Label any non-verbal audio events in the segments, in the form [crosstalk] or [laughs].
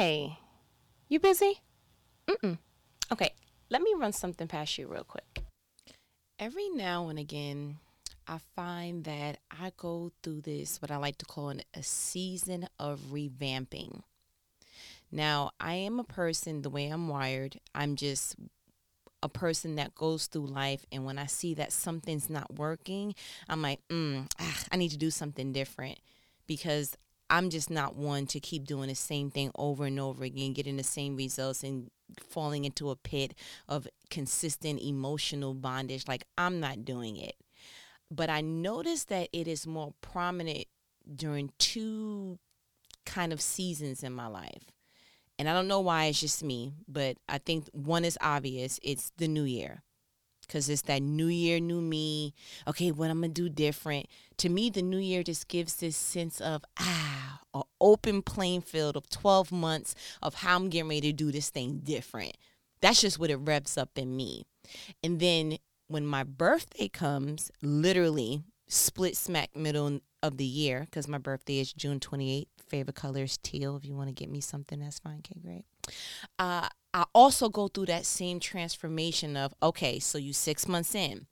Hey, you busy? Mm-mm. Okay, let me run something past you real quick. Every now and again, I find that I go through this, what I like to call an, a season of revamping. Now, I am a person, the way I'm wired, I'm just a person that goes through life and when I see that something's not working, I'm like, mm, ah, I need to do something different because I'm just not one to keep doing the same thing over and over again, getting the same results and falling into a pit of consistent emotional bondage. Like I'm not doing it. But I noticed that it is more prominent during two kind of seasons in my life and I don't know why it's just me, but I think one is obvious. It's the new year. Cause it's that new year, new me. Okay, what I'm gonna do different. To me, the new year just gives this sense of ah, an open playing field of 12 months of how I'm getting ready to do this thing different. That's just what it revs up in me. And then when my birthday comes, literally split smack middle of the year, because my birthday is June 28th, favorite color is teal. If you want to get me something, that's fine. Okay, great. Uh, I also go through that same transformation of okay, so you six months in,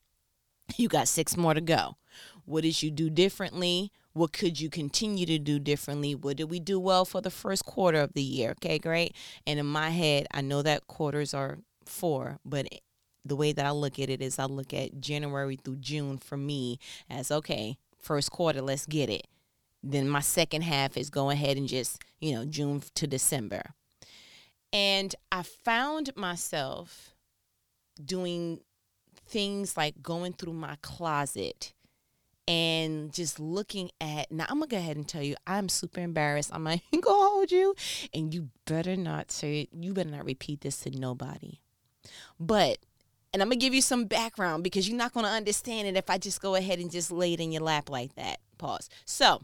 you got six more to go. What did you do differently? What could you continue to do differently? What did we do well for the first quarter of the year? Okay, great. And in my head, I know that quarters are four, but the way that I look at it is I look at January through June for me as okay, first quarter, let's get it. Then my second half is go ahead and just, you know, June to December. And I found myself doing things like going through my closet and just looking at now I'm gonna go ahead and tell you I'm super embarrassed. I'm like, [laughs] go hold you. And you better not say you better not repeat this to nobody. But and I'm gonna give you some background because you're not gonna understand it if I just go ahead and just lay it in your lap like that. Pause. So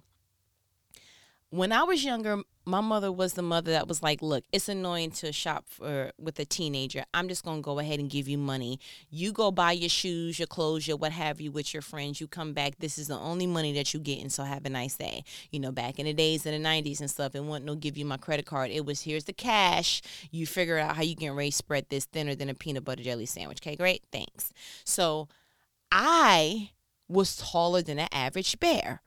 when I was younger, my mother was the mother that was like, "Look, it's annoying to shop for with a teenager. I'm just gonna go ahead and give you money. You go buy your shoes, your clothes, your what have you with your friends. You come back. This is the only money that you get, and so have a nice day. You know, back in the days in the '90s and stuff, it wasn't no give you my credit card. It was here's the cash. You figure out how you can raise spread this thinner than a peanut butter jelly sandwich. Okay, great, thanks. So, I was taller than an average bear,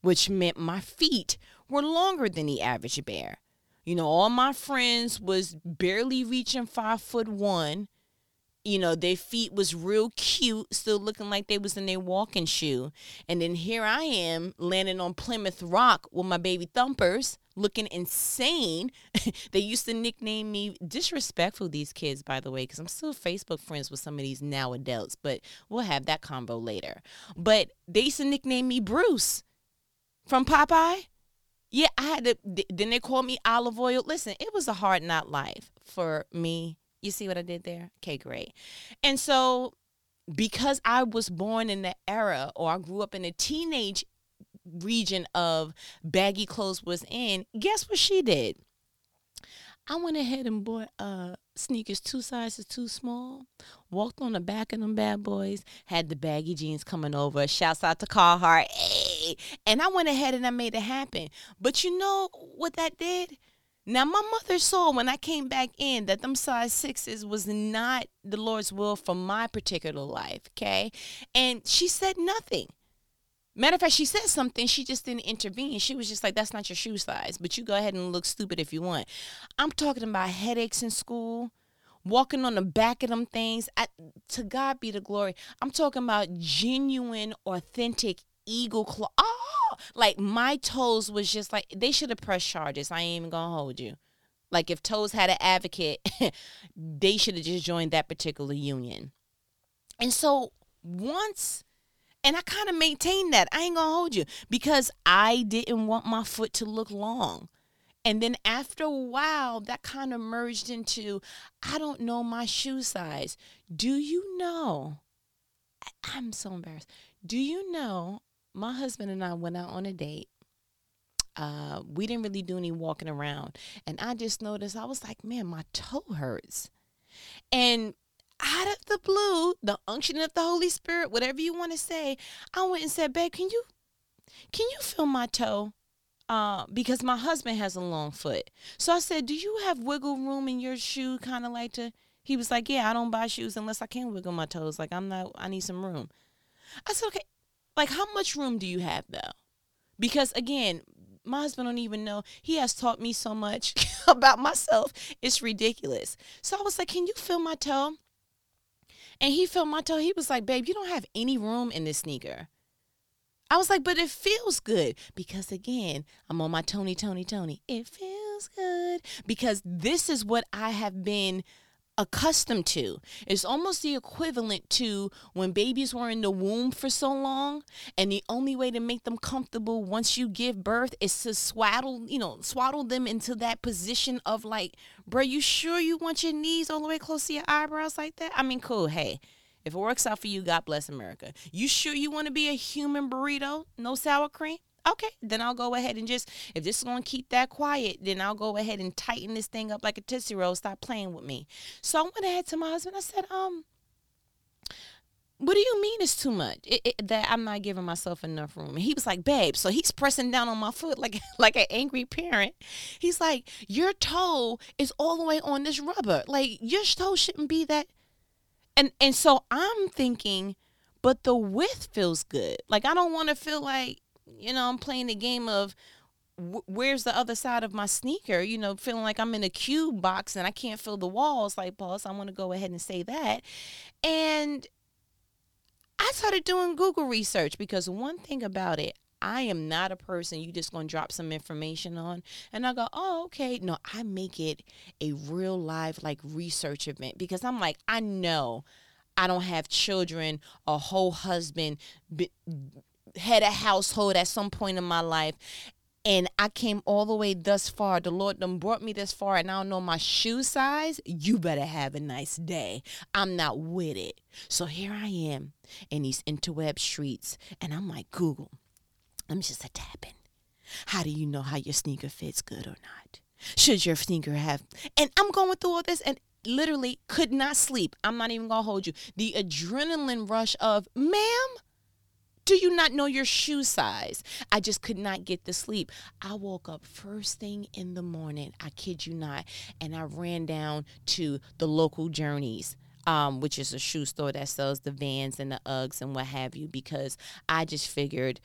which meant my feet were longer than the average bear. You know, all my friends was barely reaching five foot one. You know, their feet was real cute, still looking like they was in their walking shoe. And then here I am landing on Plymouth Rock with my baby thumpers, looking insane. [laughs] they used to nickname me disrespectful these kids, by the way, because I'm still Facebook friends with some of these now adults, but we'll have that combo later. But they used to nickname me Bruce from Popeye. Yeah, I had to. Then they called me Olive Oyl. Listen, it was a hard not life for me. You see what I did there? Okay, great. And so, because I was born in the era, or I grew up in a teenage region of baggy clothes was in, guess what she did? I went ahead and bought uh sneakers two sizes too small. Walked on the back of them bad boys. Had the baggy jeans coming over. Shouts out to Carhartt. Hey! And I went ahead and I made it happen. But you know what that did? Now my mother saw when I came back in that them size sixes was not the Lord's will for my particular life. Okay, and she said nothing. Matter of fact, she said something. She just didn't intervene. She was just like, "That's not your shoe size." But you go ahead and look stupid if you want. I'm talking about headaches in school, walking on the back of them things. I, to God be the glory. I'm talking about genuine, authentic eagle claw. Oh, like my toes was just like they should have pressed charges. I ain't even gonna hold you. Like if toes had an advocate, [laughs] they should have just joined that particular union. And so once and I kind of maintained that. I ain't gonna hold you because I didn't want my foot to look long. And then after a while, that kind of merged into I don't know my shoe size. Do you know? I'm so embarrassed. Do you know my husband and I went out on a date? Uh, we didn't really do any walking around. And I just noticed, I was like, man, my toe hurts. And out of the blue, the unction of the Holy Spirit, whatever you want to say, I went and said, babe, can you can you feel my toe? uh, because my husband has a long foot. So I said, Do you have wiggle room in your shoe? Kind of like to. He was like, Yeah, I don't buy shoes unless I can wiggle my toes. Like, I'm not, I need some room. I said, Okay, like, how much room do you have though? Because again, my husband don't even know. He has taught me so much [laughs] about myself. It's ridiculous. So I was like, Can you feel my toe? And he felt my toe. He was like, Babe, you don't have any room in this sneaker. I was like, but it feels good because again, I'm on my Tony, Tony, Tony. It feels good because this is what I have been accustomed to. It's almost the equivalent to when babies were in the womb for so long, and the only way to make them comfortable once you give birth is to swaddle, you know, swaddle them into that position of like, bro, you sure you want your knees all the way close to your eyebrows like that? I mean, cool. Hey, if it works out for you, God bless America. You sure you want to be a human burrito? No sour cream? Okay, then I'll go ahead and just, if this is going to keep that quiet, then I'll go ahead and tighten this thing up like a Tootsie Roll. Stop playing with me. So I went ahead to my husband. I said, um, what do you mean it's too much? It, it, that I'm not giving myself enough room. And he was like, babe. So he's pressing down on my foot like [laughs] like an angry parent. He's like, your toe is all the way on this rubber. Like your toe shouldn't be that and and so I'm thinking, but the width feels good. Like I don't want to feel like you know I'm playing the game of where's the other side of my sneaker? You know, feeling like I'm in a cube box and I can't feel the walls. Like, boss, I want to go ahead and say that. And I started doing Google research because one thing about it, I am not a person you just gonna drop some information on and I go, oh, okay. No, I make it a real live like research event because I'm like, I know I don't have children, a whole husband, had a household at some point in my life. And I came all the way thus far. The Lord done brought me this far, and I don't know my shoe size. You better have a nice day. I'm not with it. So here I am in these interweb streets, and I'm like, Google, I'm just a tapping. How do you know how your sneaker fits good or not? Should your sneaker have? And I'm going through all this and literally could not sleep. I'm not even gonna hold you. The adrenaline rush of, ma'am, do you not know your shoe size? I just could not get to sleep. I woke up first thing in the morning. I kid you not. And I ran down to the local Journeys. Um, which is a shoe store that sells the Vans and the Uggs and what have you, because I just figured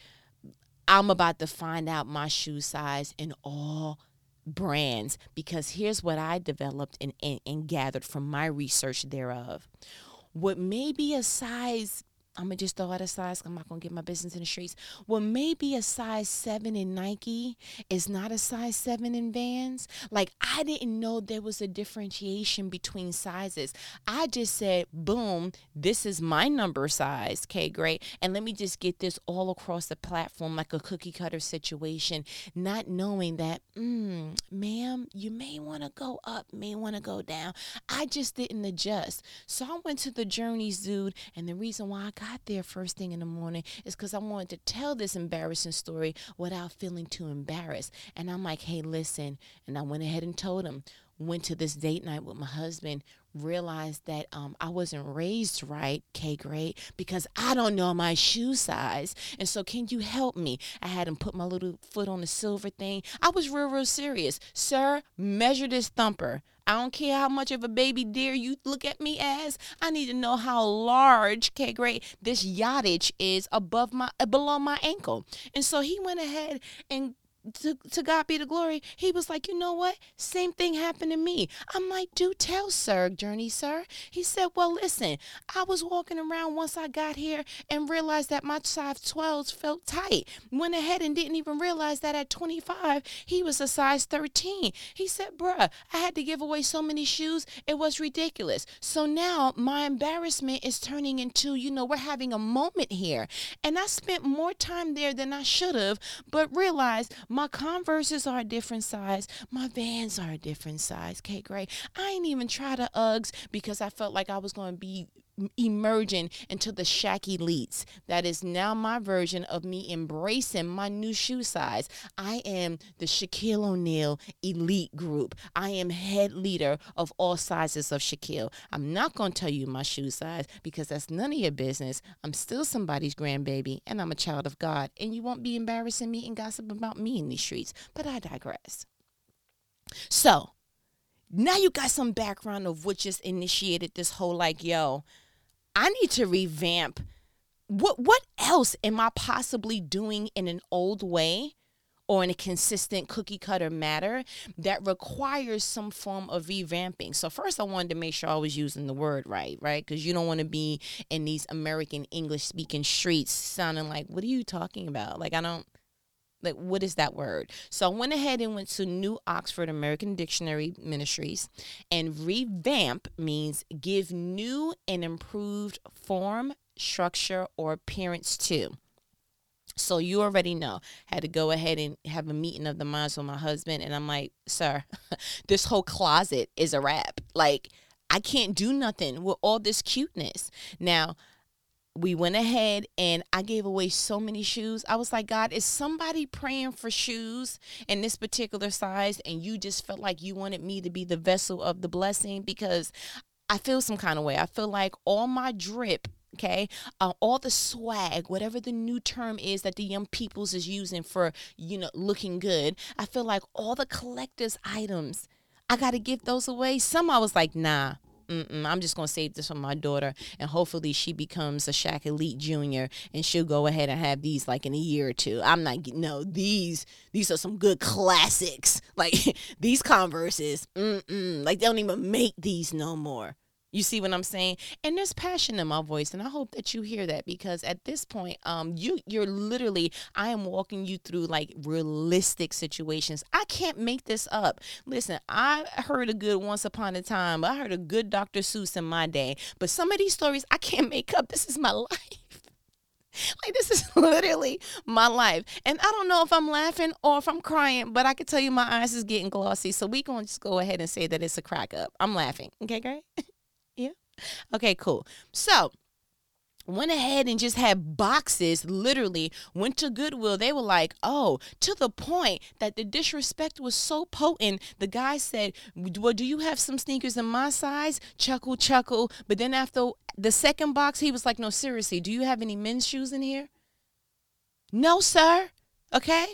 I'm about to find out my shoe size in all brands because here's what I developed and, and, and gathered from my research thereof. What may be a size I'm gonna just throw out a size. I'm not gonna get my business in the streets. Well, maybe a size seven in Nike is not a size seven in Vans. Like I didn't know there was a differentiation between sizes. I just said, boom, this is my number size. Okay, great. And let me just get this all across the platform like a cookie cutter situation, not knowing that, mm, ma'am, you may want to go up, may want to go down. I just didn't adjust. So I went to the Journeys, dude, and the reason why I got got there first thing in the morning is because I wanted to tell this embarrassing story without feeling too embarrassed. And I'm like, hey, listen. And I went ahead and told him, went to this date night with my husband, realized that um, I wasn't raised right, K grade, because I don't know my shoe size. And so, can you help me? I had him put my little foot on the silver thing. I was real, real serious. Sir, measure this thumper. I don't care how much of a baby deer you look at me as. I need to know how large, okay, great, this yardage is above my below my ankle. And so he went ahead and to, to God be the glory, he was like, you know what? Same thing happened to me. I'm like, do tell, sir, Journey, sir. He said, well, listen, I was walking around once I got here and realized that my size 12s felt tight. Went ahead and didn't even realize that at 25, he was a size 13. He said, bruh, I had to give away so many shoes. It was ridiculous. So now my embarrassment is turning into, you know, we're having a moment here. And I spent more time there than I should have, but realized my Converses are a different size. My Vans are a different size. Okay, great. I ain't even try the Uggs because I felt like I was going to be emerging into the Shaq Elites. That is now my version of me embracing my new shoe size. I am the Shaquille O'Neal Elite Group. I am head leader of all sizes of Shaquille. I'm not going to tell you my shoe size because that's none of your business. I'm still somebody's grandbaby and I'm a child of God. And you won't be embarrassing me and gossip about me in these streets. But I digress. So, now you got some background of what just initiated this whole like, yo, I need to revamp. What what else am I possibly doing in an old way or in a consistent cookie cutter matter that requires some form of revamping. So first I wanted to make sure I was using the word right, right? Because you don't want to be in these American English speaking streets sounding like, what are you talking about? Like I don't like what is that word? So i went ahead and went to new oxford american dictionary ministries and revamp means give new and improved form structure or appearance to. So you already know had to go ahead and have a meeting of the minds with my husband and i'm like sir [laughs] this whole closet is a wrap. Like i can't do nothing with all this cuteness. Now we went ahead and I gave away so many shoes. I was like, God, is somebody praying for shoes in this particular size and you just felt like you wanted me to be the vessel of the blessing? Because I feel some kind of way. I feel like all my drip okay uh, all the swag whatever the new term is that the young peoples is using for you know looking good i feel like all the collectors items i gotta give those away some i was like nah Mm-mm, I'm just gonna save this for my daughter, and hopefully she becomes a Shaq Elite Junior, and she'll go ahead and have these like in a year or two. I'm not no these these are some good classics. [laughs] Like these Converses, mm-mm, like they don't even make these no more. You see what I'm saying? And there's passion in my voice, and I hope that you hear that because at this point, um, you you're literally I am walking you through like realistic situations. I can't make this up. Listen, I heard a good once upon a time. I heard a good Dr. Seuss in my day, but some of these stories I can't [laughs] make up. This is my life. like this is [laughs] literally my life and i don't know if i'm laughing or if i'm crying but i can tell you my eyes is getting glossy so we gonna just go ahead and say that it's a crack up i'm laughing okay great. [laughs] Okay, cool. So, went ahead and just had boxes literally went to Goodwill. They were like oh to the point that the disrespect was so potent the guy said well do you have some sneakers in my size? Chuckle chuckle. But then after the second box he was like no seriously do you have any men's shoes in here? No sir. Okay?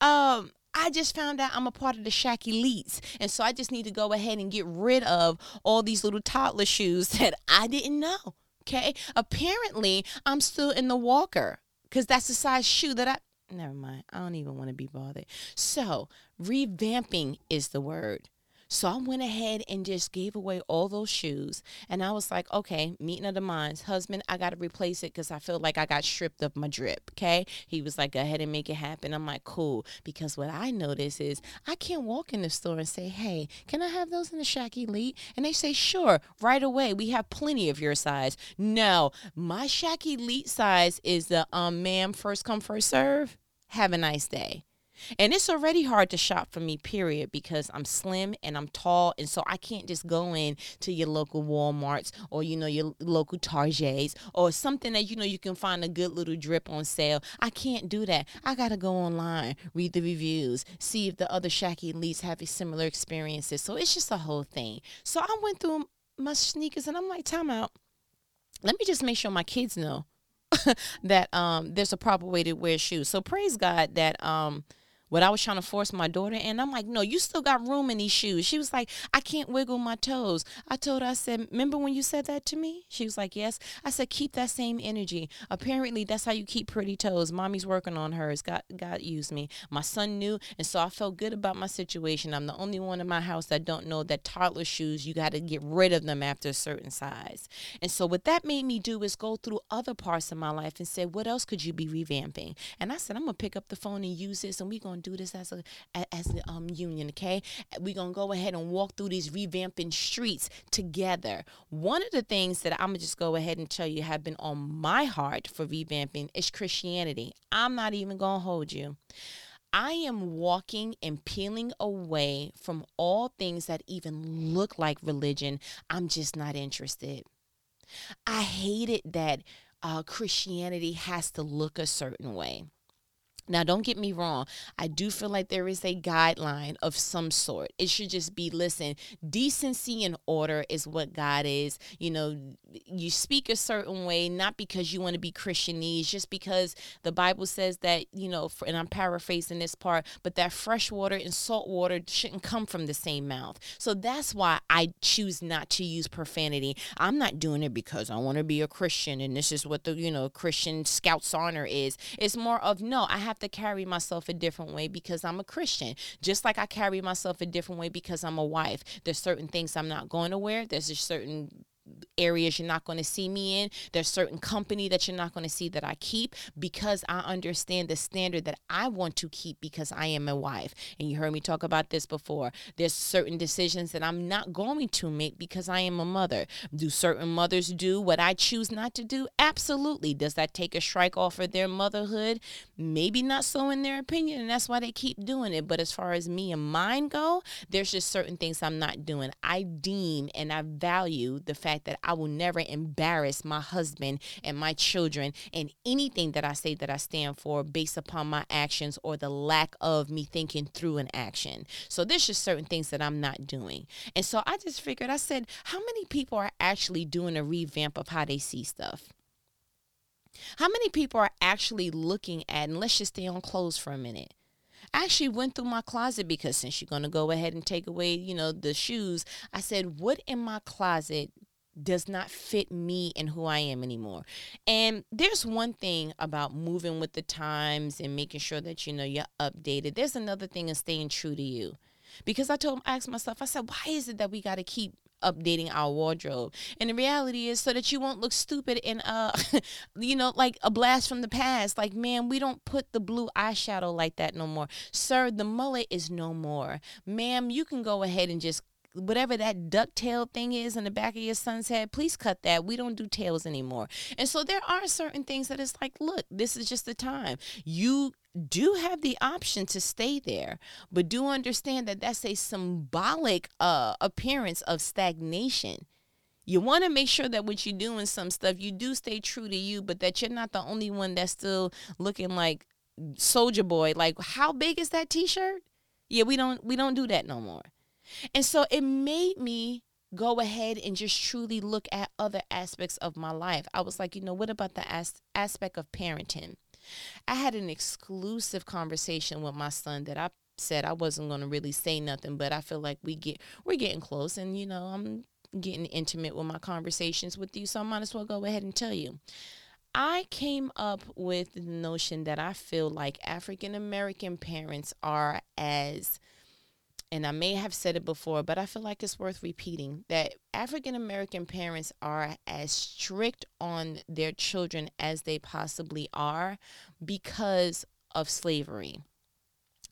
Um I just found out I'm a part of the Shaq Elites. And so I just need to go ahead and get rid of all these little toddler shoes [laughs] that I didn't know. Okay. Apparently, I'm still in the walker because that's the size shoe that I. Never mind. I don't even want to be bothered. So, revamping is the word. So I went ahead and just gave away all those shoes. And I was like, okay, meeting of the minds. Husband, I got to replace it because I feel like I got stripped of my drip. Okay. He was like, go ahead and make it happen. I'm like, cool. Because what I notice is I can't walk in the store and say, hey, can I have those in the Shaq Elite? And they say, sure, right away. We have plenty of your size. No, my Shaq Elite size is the um, ma'am, first come, first serve. Have a nice day. And it's already hard to shop for me, period, because I'm slim and I'm tall. And so I can't just go in to your local Walmarts or, you know, your local Targets or something that, you know, you can find a good little drip on sale. I can't do that. I got to go online, read the reviews, see if the other Shaq Elites have a similar experiences. So it's just a whole thing. So I went through my sneakers and I'm like, time out. Let me just make sure my kids know [laughs] that um, there's a proper way to wear shoes. So praise God that um, what I was trying to force my daughter in. I'm like, no, you still got room in these shoes. She was like, I can't wiggle my toes. I told her, I said, remember when you said that to me? She was like, yes. I said, keep that same energy. Apparently, that's how you keep pretty toes. Mommy's working on hers. God, God used me. My son knew, and so I felt good about my situation. I'm the only one in my house that don't know that toddler shoes, you got to get rid of them after a certain size. And so what that made me do is go through other parts of my life and say, what else could you be revamping? And I said, I'm going to pick up the phone and use this, and we're to do this as a as a um, union. Okay, we're gonna go ahead and walk through these revamping streets together. One of the things that I'm gonna just go ahead and tell you have been on my heart for revamping is Christianity. I'm not even gonna hold you. I am walking and peeling away from all things that even look like religion. I'm just not interested. I hated that uh, Christianity has to look a certain way. Now, don't get me wrong. I do feel like there is a guideline of some sort. It should just be listen, decency and order is what God is. You know, you speak a certain way, not because you want to be Christianese, just because the Bible says that, you know, for, and I'm paraphrasing this part, but that fresh water and salt water shouldn't come from the same mouth. So that's why I choose not to use profanity. I'm not doing it because I want to be a Christian and this is what the, you know, Christian Scouts honor is. It's more of, no, I have have to carry myself a different way because I'm a Christian. Just like I carry myself a different way because I'm a wife. There's certain things I'm not going to wear. There's a certain areas you're not going to see me in. There's certain company that you're not going to see that I keep because I understand the standard that I want to keep because I am a wife. And you heard me talk about this before. There's certain decisions that I'm not going to make because I am a mother. Do certain mothers do what I choose not to do? Absolutely. Does that take a strike off of their motherhood? Maybe not so in their opinion, and that's why they keep doing it. But as far as me and mine go, there's just certain things I'm not doing. I deem and I value the fact fact that I will never embarrass my husband and my children and anything that I say that I stand for based upon my actions or the lack of me thinking through an action. So there's just certain things that I'm not doing. And so I just figured, I said, how many people are actually doing a revamp of how they see stuff? How many people are actually looking at, and let's just stay on clothes for a minute. I actually went through my closet because since you're going to go ahead and take away, you know, the shoes, I said, what in my closet does not fit me and who I am anymore. And there's one thing about moving with the times and making sure that you know you're updated. There's another thing of staying true to you. Because I told I asked myself, I said, why is it that we gotta keep updating our wardrobe. And the reality is so that you won't look stupid and uh [laughs] you know like a blast from the past. Like man, we don't put the blue eyeshadow like that no more. Sir, the mullet is no more. Ma'am, you can go ahead and just whatever that ducktail thing is in the back of your son's head, please cut that. We don't do tails anymore. And so there are certain things that it's like, look, this is just the time. You do have the option to stay there, but do understand that that's a symbolic uh, appearance of stagnation. You want to make sure that what you're doing some stuff, you do stay true to you, but that you're not the only one that's still looking like soldier boy. Like, how big is that t-shirt? Yeah, we don't we don't do that no more. And so it made me go ahead and just truly look at other aspects of my life. I was like, you know, what about the as- aspect of parenting? I had an exclusive conversation with my son that I said I wasn't going to really say nothing, but I feel like we get we're getting close and you know, I'm getting intimate with my conversations with you, so I might as well go ahead and tell you. I came up with the notion that I feel like African American parents are as and I may have said it before, but I feel like it's worth repeating that African American parents are as strict on their children as they possibly are because of slavery.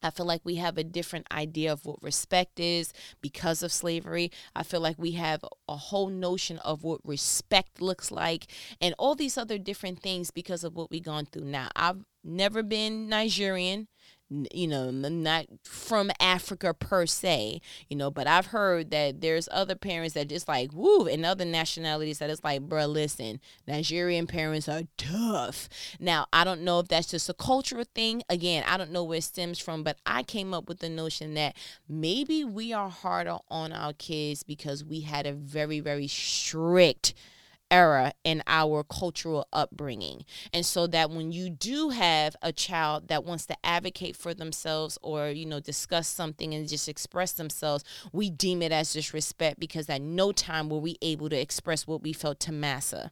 I feel like we have a different idea of what respect is because of slavery. I feel like we have a whole notion of what respect looks like and all these other different things because of what we've gone through. Now, I've never been Nigerian you know, not from Africa per se, you know, but I've heard that there's other parents that just like, woo, and other nationalities that it's like, bro, listen, Nigerian parents are tough. Now, I don't know if that's just a cultural thing. Again, I don't know where it stems from, but I came up with the notion that maybe we are harder on our kids because we had a very, very strict era in our cultural upbringing. And so that when you do have a child that wants to advocate for themselves or, you know, discuss something and just express themselves, we deem it as disrespect because at no time were we able to express what we felt to massa.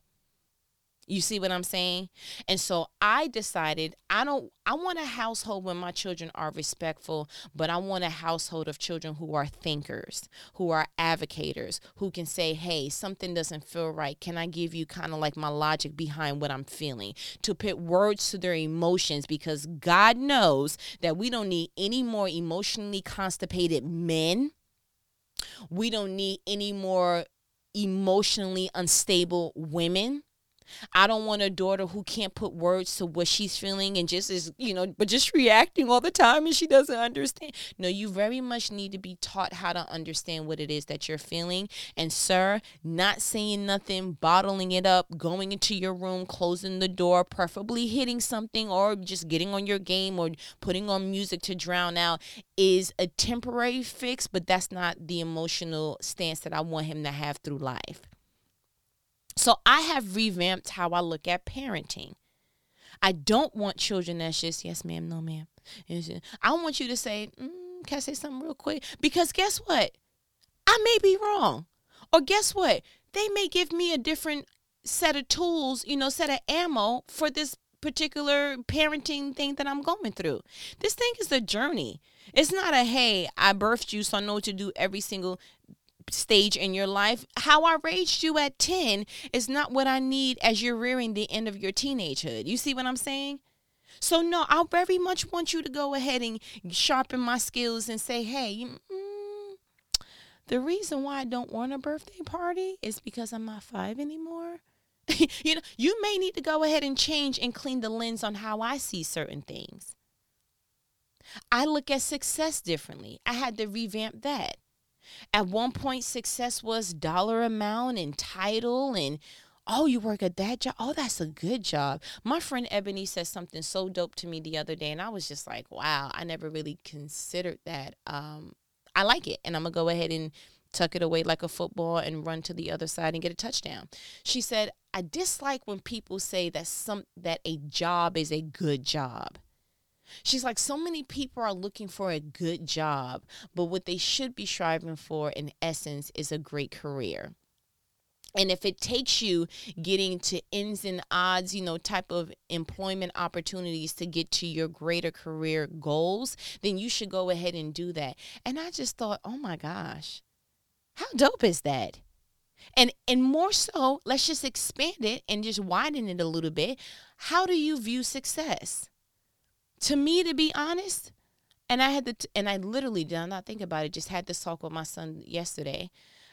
You see what I'm saying? And so I decided I don't I want a household where my children are respectful, but I want a household of children who are thinkers, who are advocators, who can say, "Hey, something doesn't feel right. Can I give you kind of like my logic behind what I'm feeling?" To put words to their emotions because God knows that we don't need any more emotionally constipated men. We don't need any more emotionally unstable women I don't want a daughter who can't put words to what she's feeling and just is, you know, but just [laughs] reacting all the time and she doesn't understand. No, you very much need to be taught how to understand what it is that you're feeling. And, sir, not saying nothing, bottling it up, going into your room, closing the door, preferably hitting something or just getting on your game or putting on music to drown out is a temporary fix, but that's not the emotional stance that I want him to have through life. So I have revamped how I look at parenting. I don't want children that's just yes, ma'am, no, ma'am. I want you to say, mm, can I say something real quick? Because guess what? I may be wrong. Or guess what? They may give me a different set of tools, you know, set of ammo for this particular parenting thing that I'm going through. This thing is a journey. It's not a hey, I birthed you, so I know what to do every single stage in your life. How I raised you at 10 is not what I need as you're rearing the end of your teenagehood. You see what I'm saying? So, no, I very much want you to go ahead and sharpen my skills and say, hey, mm, the reason why I don't want a birthday party is because I'm not five anymore. [laughs] you know, you may need to go ahead and change and clean the lens on how I see certain things. I look at success differently. I had to revamp that. At one point, success was dollar amount and title and oh, you work at that job. Oh, that's a good job. My friend Ebony said something so dope to me the other day, and I was just like, wow, I never really considered that. Um, I like it, and I'm gonna go ahead and tuck it away like a football and run to the other side and get a touchdown. She said, I dislike when people say that some that a job is a good job. She's like, so many people are looking for a good job, but what they should be striving for, in essence, is a great career. And if it takes you getting to ends and odds, you know, type of employment opportunities to get to your greater career goals, then you should go ahead and do that. And I just thought, oh my gosh, how dope is that? And and more so, let's just expand it and just widen it a little bit. How do you view success? To me, to be honest, and I had to, t- and I literally did not think about it. Just had this talk with my son yesterday.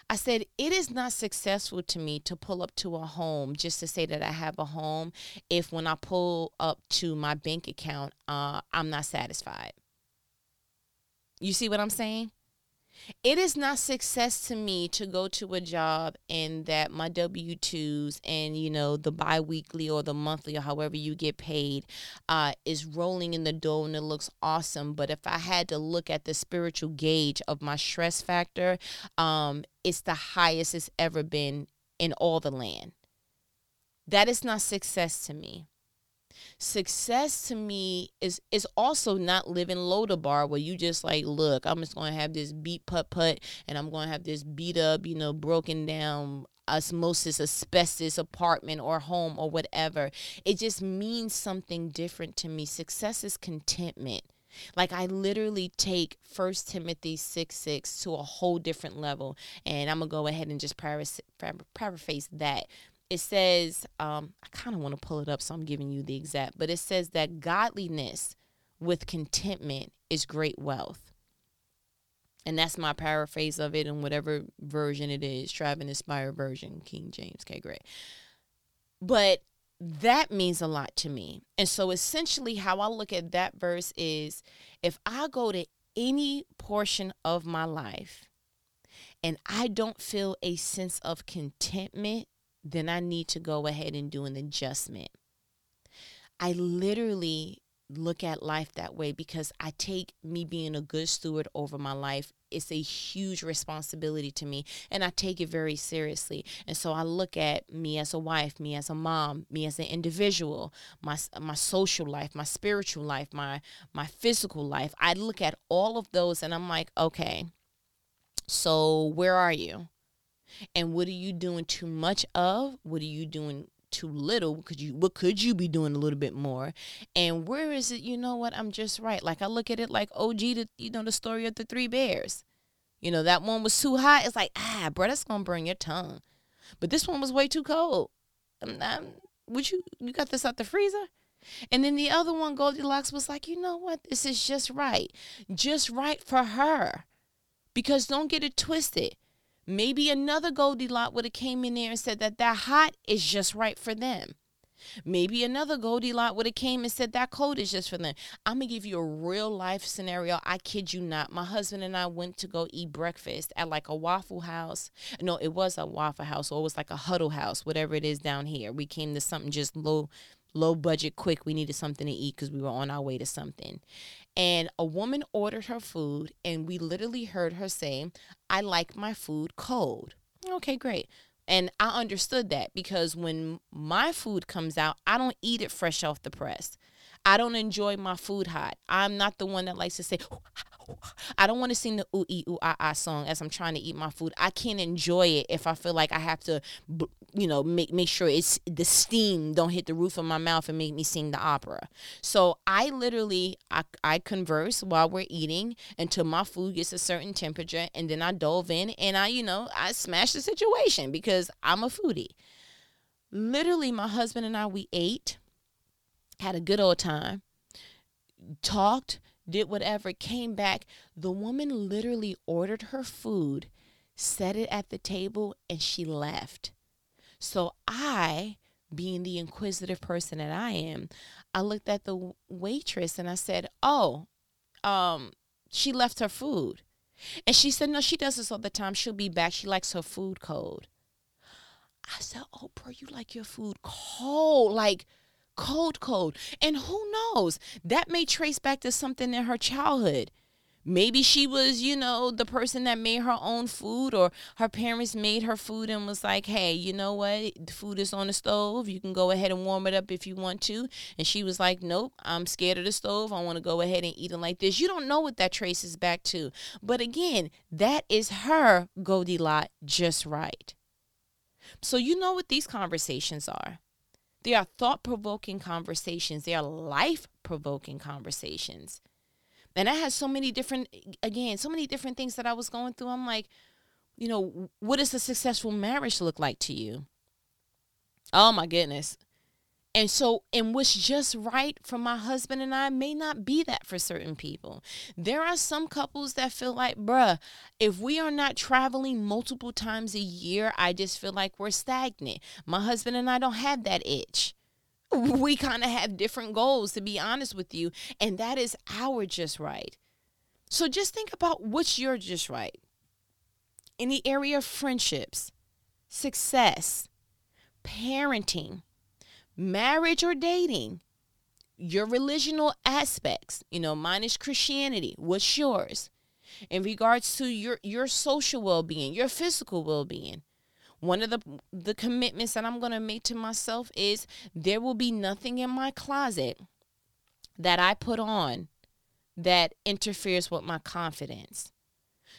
I said it is not successful to me to pull up to a home just to say that I have a home. If when I pull up to my bank account, uh, I'm not satisfied. You see what I'm saying? It is not success to me to go to a job and that my W 2s and, you know, the bi weekly or the monthly or however you get paid uh, is rolling in the dough and it looks awesome. But if I had to look at the spiritual gauge of my stress factor, um, it's the highest it's ever been in all the land. That is not success to me. Success to me is is also not living low to bar where you just like, look, I'm just gonna have this beat putt putt and I'm gonna have this beat up, you know, broken down osmosis asbestos apartment or home or whatever. It just means something different to me. Success is contentment. Like I literally take First Timothy 6 6 to a whole different level. And I'm going to go ahead and just paraphrase that it says, um, I kind of want to pull it up, so I'm giving you the exact, but it says that godliness with contentment is great wealth. And that's my paraphrase of it in whatever version it is, Travis Inspired version, King James. Okay, great. But that means a lot to me. And so essentially, how I look at that verse is if I go to any portion of my life and I don't feel a sense of contentment then I need to go ahead and do an adjustment. I literally look at life that way because I take me being a good steward over my life. It's a huge responsibility to me, and I take it very seriously. And so I look at me as a wife, me as a mom, me as an individual, my my social life, my spiritual life, my my physical life. I look at all of those, and I'm like, okay, so where are you? And what are you doing too much of? What are you doing too little? Could you what could you be doing a little bit more? And where is it, you know what, I'm just right. Like I look at it like OG the you know, the story of the three bears. You know, that one was too hot. It's like, ah, bro, that's gonna burn your tongue. But this one was way too cold. I'm not, would you you got this out the freezer? And then the other one, Goldilocks, was like, you know what? This is just right. Just right for her. Because don't get it twisted Maybe another Goldilocks would have came in there and said that that hot is just right for them. Maybe another Goldilocks would have came and said that cold is just for them. I'm gonna give you a real life scenario. I kid you not. My husband and I went to go eat breakfast at like a Waffle House. No, it was a Waffle House, or it was like a Huddle House, whatever it is down here. We came to something just low, low budget, quick. We needed something to eat because we were on our way to something. And a woman ordered her food, and we literally heard her say, "I like my food cold." Okay, great. And I understood that because when my food comes out, I don't eat it fresh off the press. I don't enjoy my food hot. I'm not the one that likes to say, I don't want to sing the ooh ee ooh ah ah song as I'm trying to eat my food. I can't enjoy it if I feel like I have to, you know, make make sure it's the steam don't hit the roof of my mouth and make me sing the opera. So I literally I, I converse while we're eating until my food gets a certain temperature, and then I dove in and I you know I smash the situation because I'm a foodie. Literally, my husband and I we ate, had a good old time, talked did whatever, came back. The woman literally ordered her food, set it at the table, and she left. So I, being the inquisitive person that I am, I looked at the waitress and I said, "Oh, um, she left her food." And she said, "No, she does this all the time. She'll be back. She likes her food cold." I said, "Oh, bro, you like your food cold? Like cold, cold. And who knows? That may trace back to something in her childhood. Maybe she was, you know, the person that made her own food, or her parents made her food and was like, hey, you know what? The food is on the stove. You can go ahead and warm it up if you want to. And she was like, nope, I'm scared of the stove. I want to go ahead and eat it like this. You don't know what that traces back to. But again, that is her Goldilocks just right. So you know what these conversations are. They are thought provoking conversations, they are life provoking conversations. And I had so many different, again, so many different things that I was going through. I'm like, you know, what does a successful marriage look like to you? Oh my goodness. And so, and what's just right for my husband and I may not be that for certain people. There are some couples that feel like, bruh, if we are not traveling multiple times a year, I just feel like we're stagnant. My husband and I don't have that itch. [laughs] We kind of have different goals, to be honest with you. And that is our just right. So just think about what's your just right in the area of friendships, success, parenting marriage or dating, your religional aspects, you know, mine is Christianity. What's yours? In regards to your your social well-being, your physical well-being. One of the the commitments that I'm going to make to myself is there will be nothing in my closet that I put on that interferes with my confidence.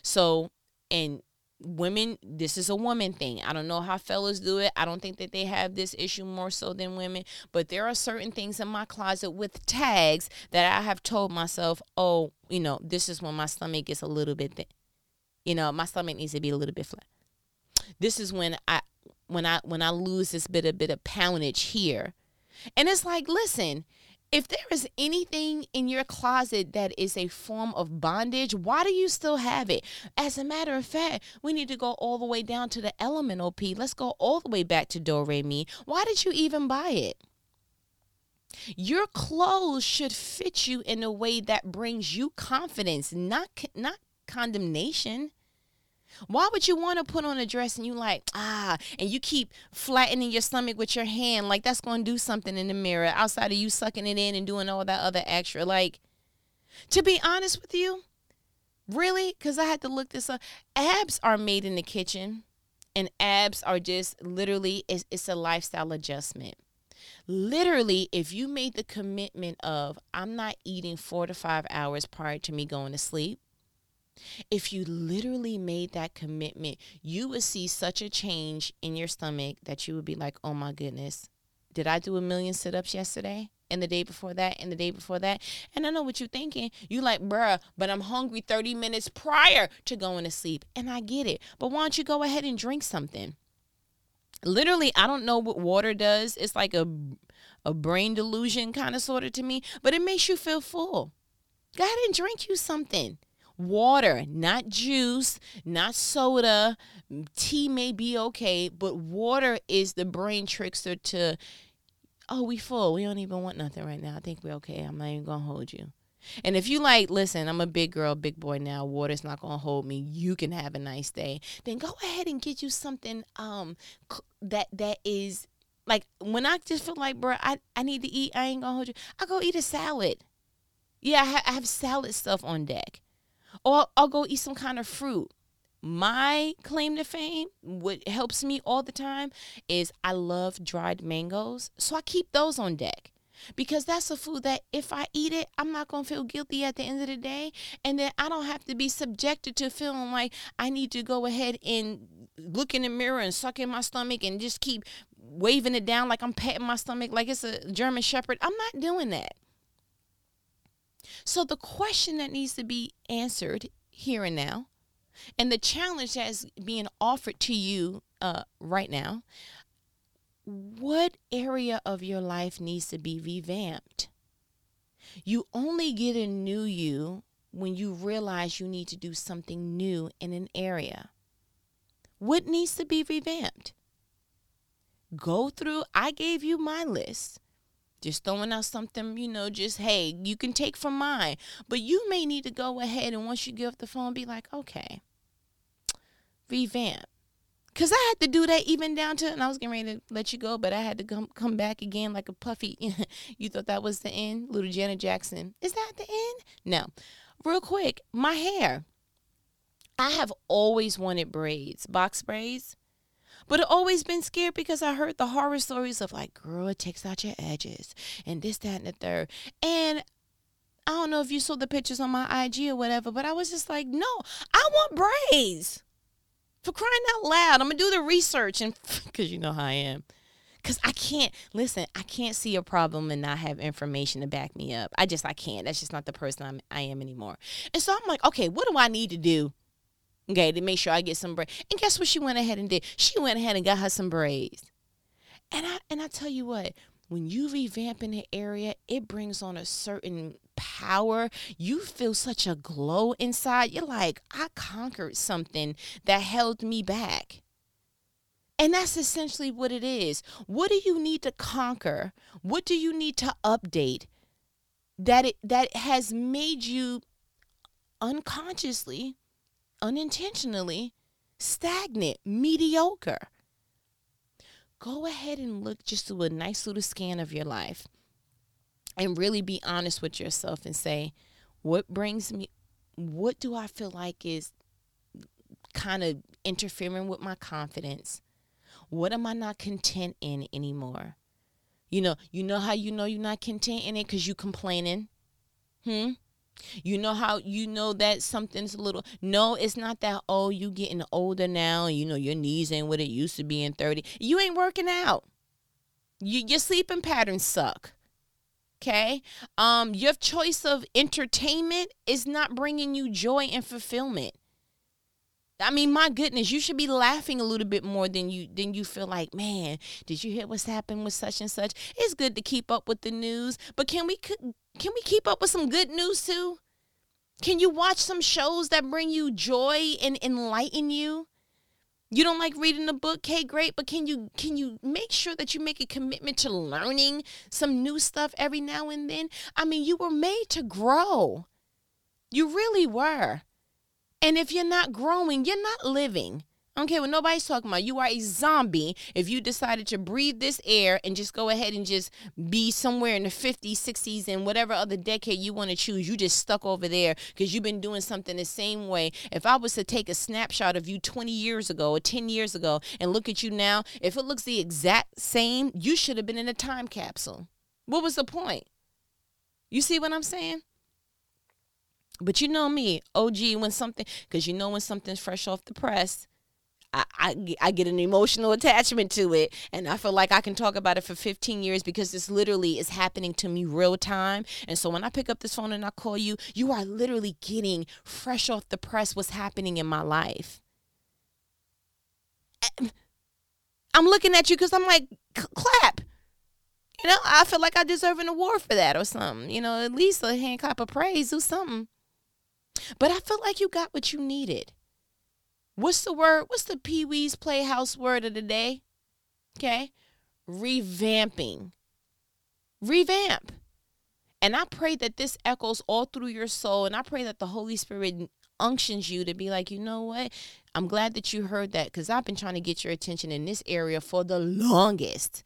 So, and women this is a woman thing. I don't know how fellas do it. I don't think that they have this issue more so than women. But there are certain things in my closet with tags that i have told myself oh you know this is when my stomach gets a little bit thin. You know my stomach needs to be a little bit flat. This is when i when i when i lose this bit a bit of poundage here. And it's like listen if there is anything in your closet that is a form of bondage, why do you still have it? As a matter of fact, we need to go all the way down to the elemental P. Let's go all the way back to Do Re Mi. Why did you even buy it? Your clothes should fit you in a way that brings you confidence, not not condemnation. Why would you want to put on a dress and you like, ah, and you keep flattening your stomach with your hand like that's going to do something in the mirror outside of you sucking it in and doing all that other extra? Like, to be honest with you, really? Because I had to look this up. Abs are made in the kitchen, and abs are just literally, it's, it's a lifestyle adjustment literally if you made the commitment of i'm not eating four to five hours prior to me going to sleep if you literally made that commitment, you would see such a change in your stomach that you would be like, oh my goodness, did I do a million sit ups yesterday? And the day before that, and the day before that. And I know what you're thinking. You like, bruh, but I'm hungry 30 minutes prior to going to sleep. And I get it. But why don't you go ahead and drink something? Literally, I don't know what water does. It's like a a brain delusion kind of sort of to me, but it makes you feel full. Go ahead and drink you something. Water, not juice, not soda. Tea may be okay, but water is the brain trickster to, oh, we full. We don't even want nothing right now. I think we're okay. I'm not even going to hold you. And if you like, listen, I'm a big girl, big boy now. Water's not gonna hold me. You can have a nice day. Then go ahead and get you something um that that is like when I just feel like, bro, I I need to eat. I ain't gonna hold you. I go eat a salad. Yeah, I, ha- I have salad stuff on deck, or I'll go eat some kind of fruit. My claim to fame, what helps me all the time, is I love dried mangoes, so I keep those on deck because that's a food that if I eat it, I'm not going to feel guilty at the end of the day. And then I don't have to be subjected to feeling like I need to go ahead and look in the mirror and suck in my stomach and just keep waving it down like I'm patting my stomach like it's a German Shepherd. I'm not doing that. So the question that needs to be answered here and now, and the challenge that's being offered to you uh, right now what area of your life needs to be revamped? You only get a new you when you realize you need to do something new in an area. What needs to be revamped? Go through, I gave you my list. Just throwing out something, you know, just hey, you can take from mine. But you may need to go ahead and once you give off the phone, be like, okay, revamp. Cause I had to do that even down to, and I was getting ready to let you go, but I had to come come back again like a puffy. [laughs] you thought that was the end, little Janet Jackson. Is that the end? No. Real quick, my hair. I have always wanted braids, box braids, but I've always been scared because I heard the horror stories of like, girl, it takes out your edges and this, that, and the third. And I don't know if you saw the pictures on my IG or whatever, but I was just like, no, I want braids. For crying out loud, I'm gonna do the research and [laughs] because you know how I am. Cause I can't listen. I can't see a problem and not have information to back me up. I just I can't. That's just not the person I'm, I am anymore. And so I'm like, okay, what do I need to do? Okay, to make sure I get some braids. And guess what? She went ahead and did. She went ahead and got her some braids. And I and I tell you what, when you revamp in an area, it brings on a certain power. You feel such a glow inside. You're like, I conquered something that held me back. And that's essentially what it is. What do you need to conquer? What do you need to update that it that has made you unconsciously, unintentionally stagnant, mediocre? go ahead and look just do a nice little scan of your life and really be honest with yourself and say, what brings me, what do I feel like is kind of interfering with my confidence? What am I not content in anymore? You know, you know how you know you're not content in it because you're complaining. Hmm. You know how you know that something's a little no, it's not that oh, you getting older now and you know your knees ain't what it used to be in 30. You ain't working out. You, your sleeping patterns suck. Okay? Um your choice of entertainment is not bringing you joy and fulfillment. I mean, my goodness, you should be laughing a little bit more than you than you feel like, man, did you hear what's happened with such and such? It's good to keep up with the news, but can we can we keep up with some good news too? Can you watch some shows that bring you joy and enlighten you? You don't like reading a book, okay, great, but can you can you make sure that you make a commitment to learning some new stuff every now and then? I mean, you were made to grow. You really were. And if you're not growing, you're not living. Don't care what nobody's talking about. You are a zombie if you decided to breathe this air and just go ahead and just be somewhere in the 50s, 60s, and whatever other decade you want to choose. You just stuck over there because you've been doing something the same way. If I was to take a snapshot of you 20 years ago or 10 years ago and look at you now, if it looks the exact same, you should have been in a time capsule. What was the point? You see what I'm saying? But you know me, OG, when something, because you know when something's fresh off the press, I, I, get an emotional attachment to it and I feel like I can talk about it for 15 years because this literally is happening to me real time. And so when I pick up this phone and I call you, you are literally getting fresh off the press what's happening in my life. I'm looking at you because I'm like, clap. You know, I feel like I deserve an award for that or something. You know, at least a hand clap of praise, do something. but I feel like you got what you needed. What's the word? What's the Pee Wee's Playhouse word of the day? Okay. Revamping. Revamp. And I pray that this echoes all through your soul. And I pray that the Holy Spirit unctions you to be like, you know what? I'm glad that you heard that because I've been trying to get your attention in this area for the longest.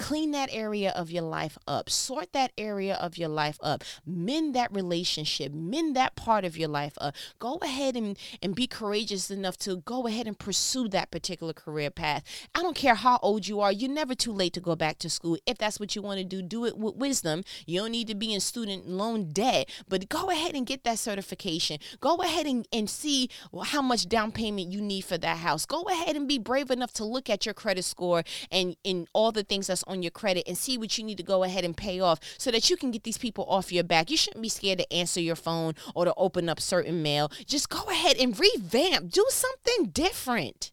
Clean that area of your life up. Sort that area of your life up. Mend that relationship. Mend that part of your life up. Go ahead and, and be courageous enough to go ahead and pursue that particular career path. I don't care how old you are. You're never too late to go back to school. If that's what you want to do, do it with wisdom. You don't need to be in student loan debt, but go ahead and get that certification. Go ahead and, and see how much down payment you need for that house. Go ahead and be brave enough to look at your credit score and, and all the things that's on your credit and see what you need to go ahead and pay off so that you can get these people off your back. You shouldn't be scared to answer your phone or to open up certain mail. Just go ahead and revamp, do something different.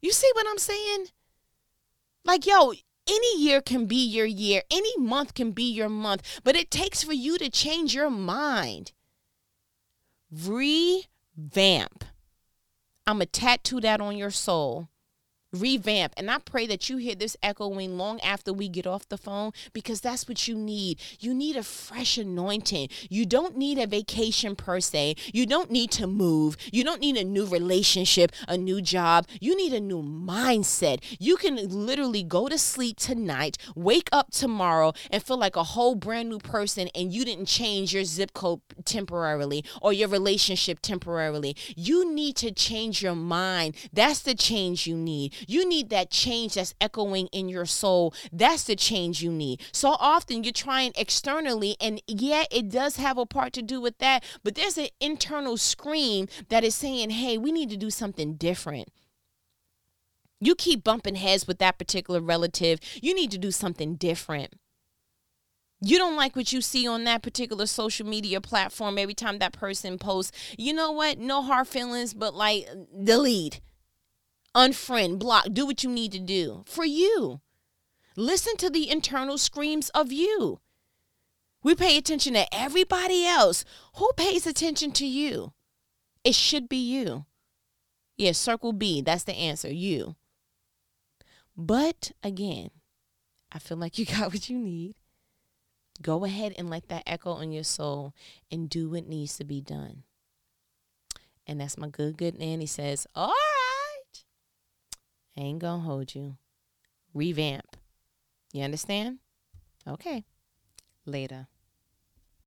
You see what I'm saying? Like, yo, any year can be your year, any month can be your month, but it takes for you to change your mind. Revamp. I'm going to tattoo that on your soul revamp. And I pray that you hear this echoing long after we get off the phone because that's what you need. You need a fresh anointing. You don't need a vacation per se. You don't need to move. You don't need a new relationship, a new job. You need a new mindset. You can literally go to sleep tonight, wake up tomorrow, and feel like a whole brand new person, and you didn't change your zip code temporarily or your relationship temporarily. You need to change your mind. That's the change you need. You need that change that's echoing in your soul. That's the change you need. So often you're trying externally, and yeah, it does have a part to do with that, but there's an internal scream that is saying, hey, we need to do something different. You keep bumping heads with that particular relative. You need to do something different. You don't like what you see on that particular social media platform every time that person posts. You know what? No hard feelings, but like delete unfriend, block, do what you need to do for you. Listen to the internal screams of you. We pay attention to everybody else. Who pays attention to you? It should be you. Yeah, circle B, that's the answer, you. But again, I feel like you [laughs] got what you need. Go ahead and let that echo in your soul and do what needs to be done. And that's my good, good nanny says, All. I ain't gonna hold you. Revamp. You understand? Okay. Later.